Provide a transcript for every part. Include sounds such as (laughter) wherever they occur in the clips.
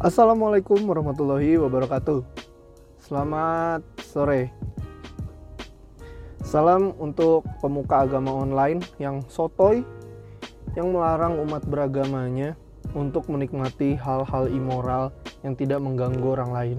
Assalamualaikum warahmatullahi wabarakatuh. Selamat sore. Salam untuk pemuka agama online yang sotoy yang melarang umat beragamanya untuk menikmati hal-hal immoral yang tidak mengganggu orang lain.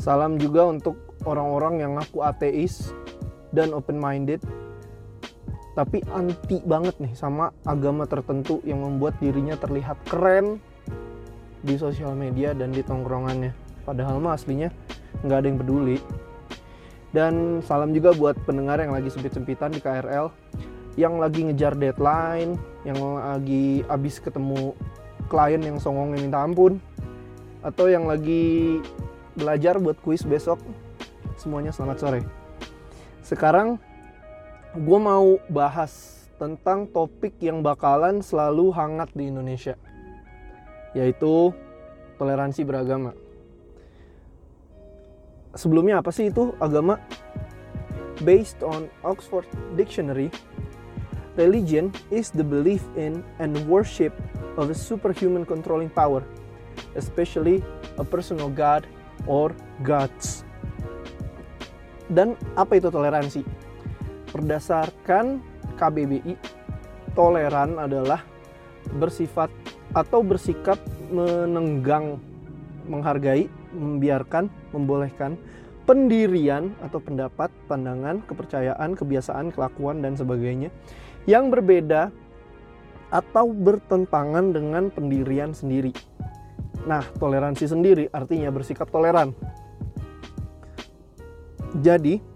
Salam juga untuk orang-orang yang ngaku ateis dan open minded tapi anti banget nih sama agama tertentu yang membuat dirinya terlihat keren di sosial media dan di tongkrongannya. Padahal mah aslinya nggak ada yang peduli. Dan salam juga buat pendengar yang lagi sempit-sempitan di KRL, yang lagi ngejar deadline, yang lagi abis ketemu klien yang songongnya minta ampun, atau yang lagi belajar buat kuis besok. Semuanya selamat sore. Sekarang gue mau bahas tentang topik yang bakalan selalu hangat di Indonesia, yaitu toleransi beragama. Sebelumnya apa sih itu agama? Based on Oxford Dictionary, religion is the belief in and worship of a superhuman controlling power, especially a personal god or gods. Dan apa itu toleransi? Berdasarkan KBBI, toleran adalah bersifat atau bersikap menenggang, menghargai, membiarkan, membolehkan pendirian atau pendapat, pandangan, kepercayaan, kebiasaan, kelakuan dan sebagainya yang berbeda atau bertentangan dengan pendirian sendiri. Nah, toleransi sendiri artinya bersikap toleran. Jadi,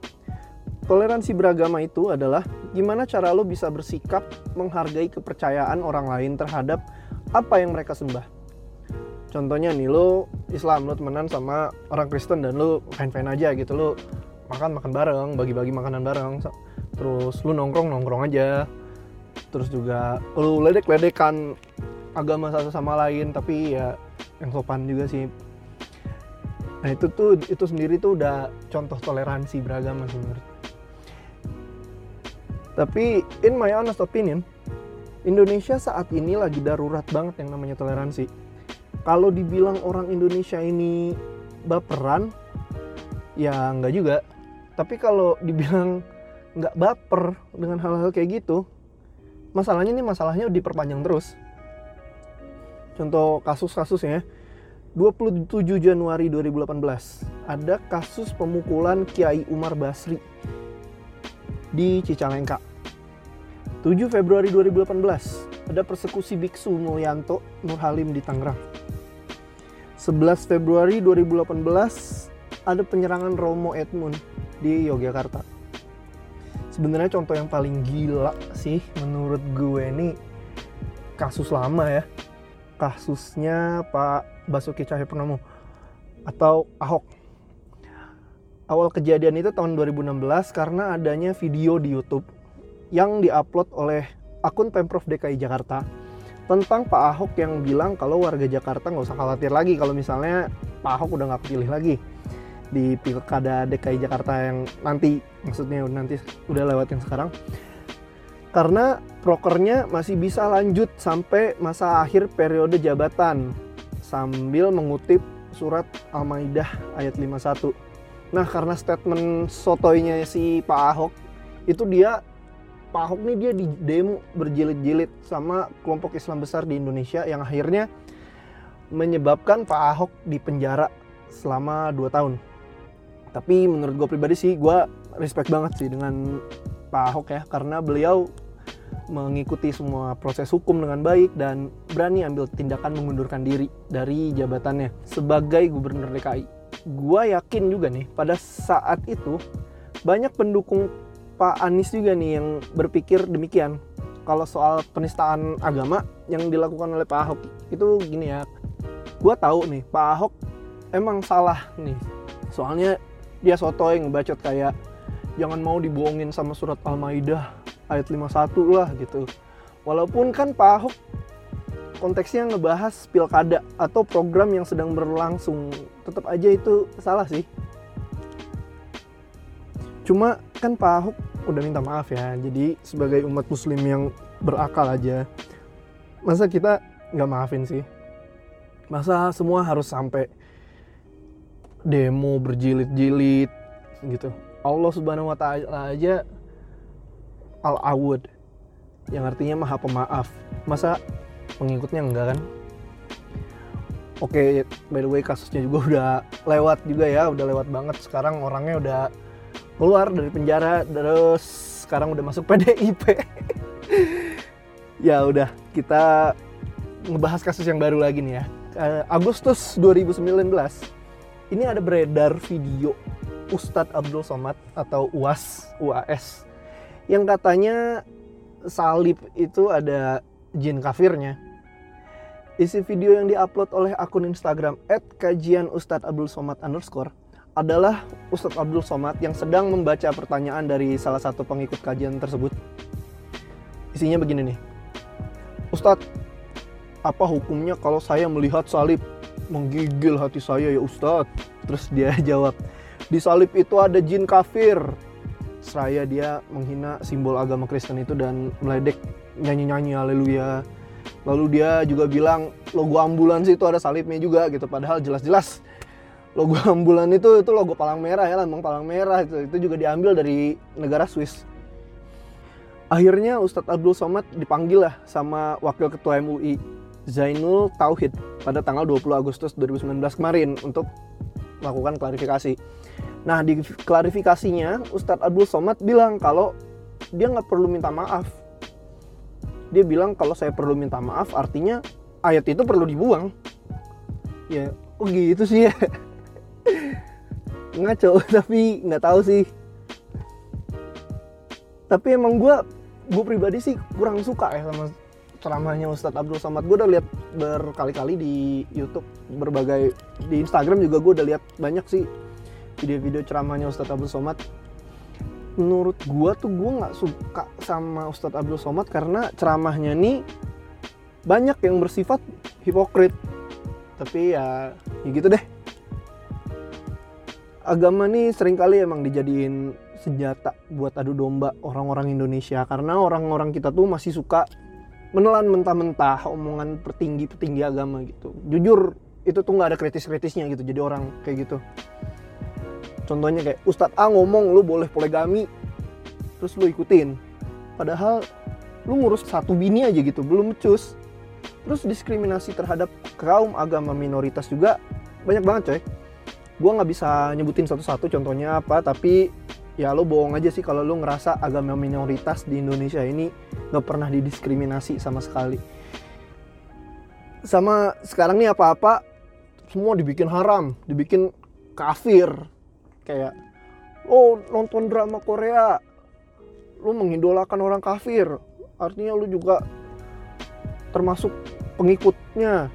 Toleransi beragama itu adalah gimana cara lo bisa bersikap menghargai kepercayaan orang lain terhadap apa yang mereka sembah. Contohnya nih lo Islam lo temenan sama orang Kristen dan lo fine-fine aja gitu lo makan makan bareng, bagi-bagi makanan bareng. Terus lo nongkrong nongkrong aja. Terus juga lo ledek-ledekan agama satu sama lain tapi ya yang sopan juga sih. Nah itu tuh itu sendiri tuh udah contoh toleransi beragama sih menurut tapi in my honest opinion, Indonesia saat ini lagi darurat banget yang namanya toleransi. Kalau dibilang orang Indonesia ini baperan, ya nggak juga. Tapi kalau dibilang nggak baper dengan hal-hal kayak gitu, masalahnya ini masalahnya diperpanjang terus. Contoh kasus-kasusnya, 27 Januari 2018 ada kasus pemukulan Kiai Umar Basri di Cicalengka. 7 Februari 2018 ada persekusi biksu Mulyanto Nur Halim di Tangerang. 11 Februari 2018 ada penyerangan Romo Edmund di Yogyakarta. Sebenarnya contoh yang paling gila sih menurut gue ini kasus lama ya. Kasusnya Pak Basuki Cahayapurnama atau Ahok awal kejadian itu tahun 2016 karena adanya video di YouTube yang diupload oleh akun Pemprov DKI Jakarta tentang Pak Ahok yang bilang kalau warga Jakarta nggak usah khawatir lagi kalau misalnya Pak Ahok udah nggak kepilih lagi di pilkada DKI Jakarta yang nanti maksudnya nanti udah lewat yang sekarang. Karena prokernya masih bisa lanjut sampai masa akhir periode jabatan sambil mengutip surat Al-Maidah ayat 51 Nah karena statement sotoynya si Pak Ahok itu dia Pak Ahok nih dia di demo berjilid-jilid sama kelompok Islam besar di Indonesia yang akhirnya menyebabkan Pak Ahok di penjara selama 2 tahun. Tapi menurut gue pribadi sih gue respect banget sih dengan Pak Ahok ya karena beliau mengikuti semua proses hukum dengan baik dan berani ambil tindakan mengundurkan diri dari jabatannya sebagai gubernur DKI gue yakin juga nih pada saat itu banyak pendukung Pak Anies juga nih yang berpikir demikian. Kalau soal penistaan agama yang dilakukan oleh Pak Ahok itu gini ya. Gue tahu nih Pak Ahok emang salah nih. Soalnya dia sotoy ngebacot kayak jangan mau dibohongin sama surat Al-Maidah ayat 51 lah gitu. Walaupun kan Pak Ahok konteksnya ngebahas pilkada atau program yang sedang berlangsung tetap aja itu salah sih cuma kan Pak Ahok udah minta maaf ya jadi sebagai umat muslim yang berakal aja masa kita nggak maafin sih? Masa semua harus sampai demo berjilid-jilid gitu? Allah subhanahu wa ta'ala aja al-awud yang artinya maha pemaaf. Masa pengikutnya enggak kan? Oke by the way kasusnya juga (laughs) udah lewat juga ya udah lewat banget. Sekarang orangnya udah keluar dari penjara terus sekarang udah masuk PDIP ya udah kita ngebahas kasus yang baru lagi nih ya uh, Agustus 2019 ini ada beredar video Ustadz Abdul Somad atau UAS UAS yang katanya salib itu ada jin kafirnya. Isi video yang diupload oleh akun Instagram @kajian Ustadz Abdul Somad underscore adalah Ustadz Abdul Somad yang sedang membaca pertanyaan dari salah satu pengikut kajian tersebut. Isinya begini nih. Ustadz, apa hukumnya kalau saya melihat salib menggigil hati saya ya Ustadz? Terus dia (laughs) jawab, di salib itu ada jin kafir seraya dia menghina simbol agama Kristen itu dan meledek nyanyi-nyanyi haleluya. Lalu dia juga bilang logo ambulans itu ada salibnya juga gitu padahal jelas-jelas logo ambulan itu itu logo palang merah ya memang palang merah itu itu juga diambil dari negara Swiss. Akhirnya Ustadz Abdul Somad dipanggil lah sama Wakil Ketua MUI Zainul Tauhid pada tanggal 20 Agustus 2019 kemarin untuk melakukan klarifikasi. Nah di klarifikasinya Ustadz Abdul Somad bilang kalau dia nggak perlu minta maaf. Dia bilang kalau saya perlu minta maaf artinya ayat itu perlu dibuang. Ya, oh gitu sih ya. (laughs) Ngaco, (laughs) tapi nggak tahu sih. Tapi emang gue, gue pribadi sih kurang suka ya sama ceramahnya Ustadz Abdul Somad. Gue udah lihat berkali-kali di YouTube, berbagai di Instagram juga gue udah lihat banyak sih video-video ceramahnya Ustadz Abdul Somad menurut gua tuh gua nggak suka sama Ustadz Abdul Somad karena ceramahnya nih banyak yang bersifat hipokrit tapi ya, ya gitu deh agama nih sering kali emang dijadiin senjata buat adu domba orang-orang Indonesia. Karena orang-orang kita tuh masih suka menelan mentah-mentah omongan petinggi-petinggi agama gitu. Jujur itu tuh nggak ada kritis-kritisnya gitu jadi orang kayak gitu. Contohnya kayak Ustadz A ngomong lu boleh poligami. Terus lu ikutin. Padahal lu ngurus satu bini aja gitu belum cus terus diskriminasi terhadap kaum agama minoritas juga banyak banget coy gue nggak bisa nyebutin satu-satu contohnya apa tapi ya lo bohong aja sih kalau lo ngerasa agama minoritas di Indonesia ini nggak pernah didiskriminasi sama sekali. Sama sekarang nih apa-apa semua dibikin haram dibikin kafir. Kayak oh nonton drama Korea lu mengidolakan orang kafir. Artinya lu juga termasuk pengikutnya.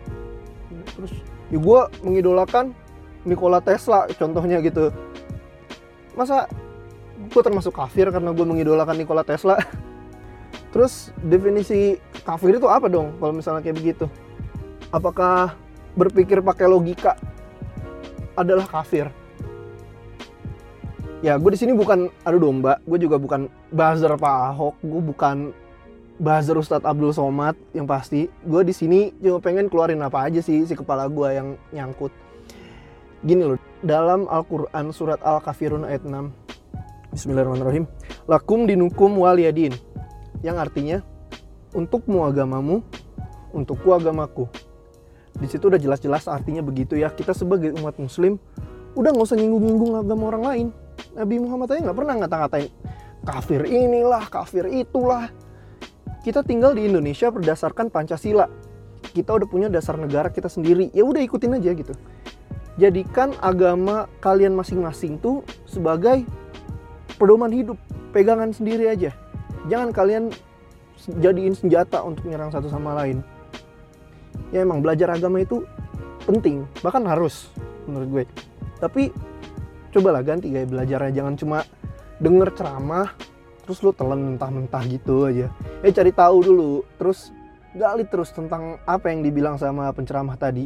Terus ya gue mengidolakan Nikola Tesla contohnya gitu. Masa gue termasuk kafir karena gue mengidolakan Nikola Tesla? (laughs) Terus definisi kafir itu apa dong kalau misalnya kayak begitu? Apakah berpikir pakai logika adalah kafir? Ya gue di sini bukan adu domba gue juga bukan buzzer Pak Ahok gue bukan buzzer Ustadz Abdul Somad yang pasti. Gue di sini cuma pengen keluarin apa aja sih si kepala gue yang nyangkut gini loh dalam Al-Quran surat Al-Kafirun ayat 6 Bismillahirrahmanirrahim lakum dinukum waliyadin yang artinya untukmu agamamu untukku agamaku di situ udah jelas-jelas artinya begitu ya kita sebagai umat muslim udah nggak usah nyinggung-nyinggung agama orang lain Nabi Muhammad aja nggak pernah ngata-ngatain kafir inilah, kafir itulah. Kita tinggal di Indonesia berdasarkan Pancasila. Kita udah punya dasar negara kita sendiri. Ya udah ikutin aja gitu. Jadikan agama kalian masing-masing tuh sebagai pedoman hidup, pegangan sendiri aja. Jangan kalian jadiin senjata untuk menyerang satu sama lain. Ya emang belajar agama itu penting, bahkan harus menurut gue. Tapi cobalah ganti gaya belajarnya jangan cuma denger ceramah terus lu telan mentah-mentah gitu aja eh cari tahu dulu terus gali terus tentang apa yang dibilang sama penceramah tadi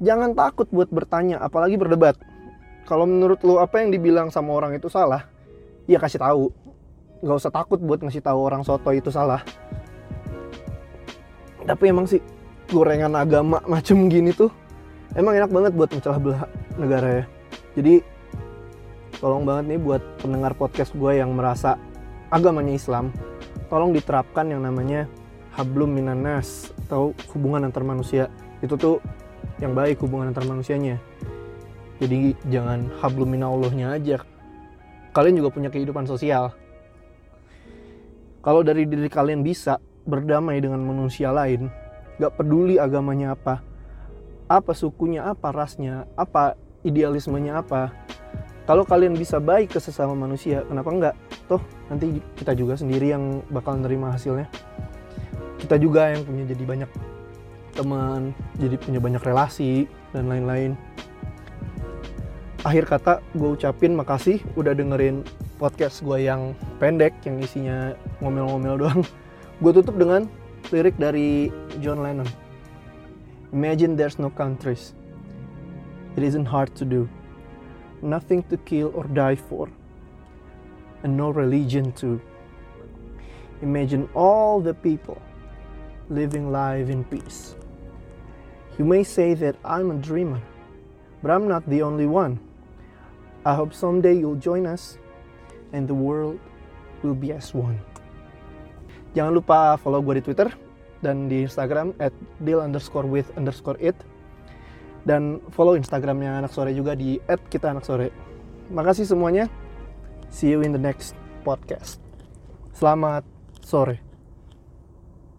jangan takut buat bertanya apalagi berdebat. Kalau menurut lu apa yang dibilang sama orang itu salah ya kasih tahu. Nggak usah takut buat ngasih tahu orang soto itu salah. Tapi emang sih gorengan agama (laughs) macem gini tuh emang enak banget buat mencela belah negara ya. Jadi tolong banget nih buat pendengar podcast gue yang merasa agamanya Islam tolong diterapkan yang namanya hablum minanas atau hubungan antar manusia. Itu tuh yang baik hubungan antar manusianya. Jadi jangan hablum minallahnya aja. Kalian juga punya kehidupan sosial. Kalau dari diri kalian bisa berdamai dengan manusia lain gak peduli agamanya apa apa sukunya apa rasnya apa idealismenya apa kalau kalian bisa baik ke sesama manusia kenapa enggak? Toh nanti kita juga sendiri yang bakal nerima hasilnya. Kita juga yang punya jadi banyak teman jadi punya banyak relasi dan lain-lain. Akhir kata gue ucapin makasih udah dengerin podcast gue yang pendek yang isinya ngomel-ngomel doang. (laughs) Gue tutup dengan lirik dari John Lennon. Imagine there's no countries. It isn't hard to do. Nothing to kill or die for. And no religion too imagine all the people living life in peace you may say that i'm a dreamer but i'm not the only one i hope someday you'll join us and the world will be as one. Jangan lupa follow gue di Twitter dan di Instagram at deal underscore with underscore it. Dan follow Instagramnya anak sore juga di at kita anak sore. Makasih semuanya. See you in the next podcast. Selamat sore.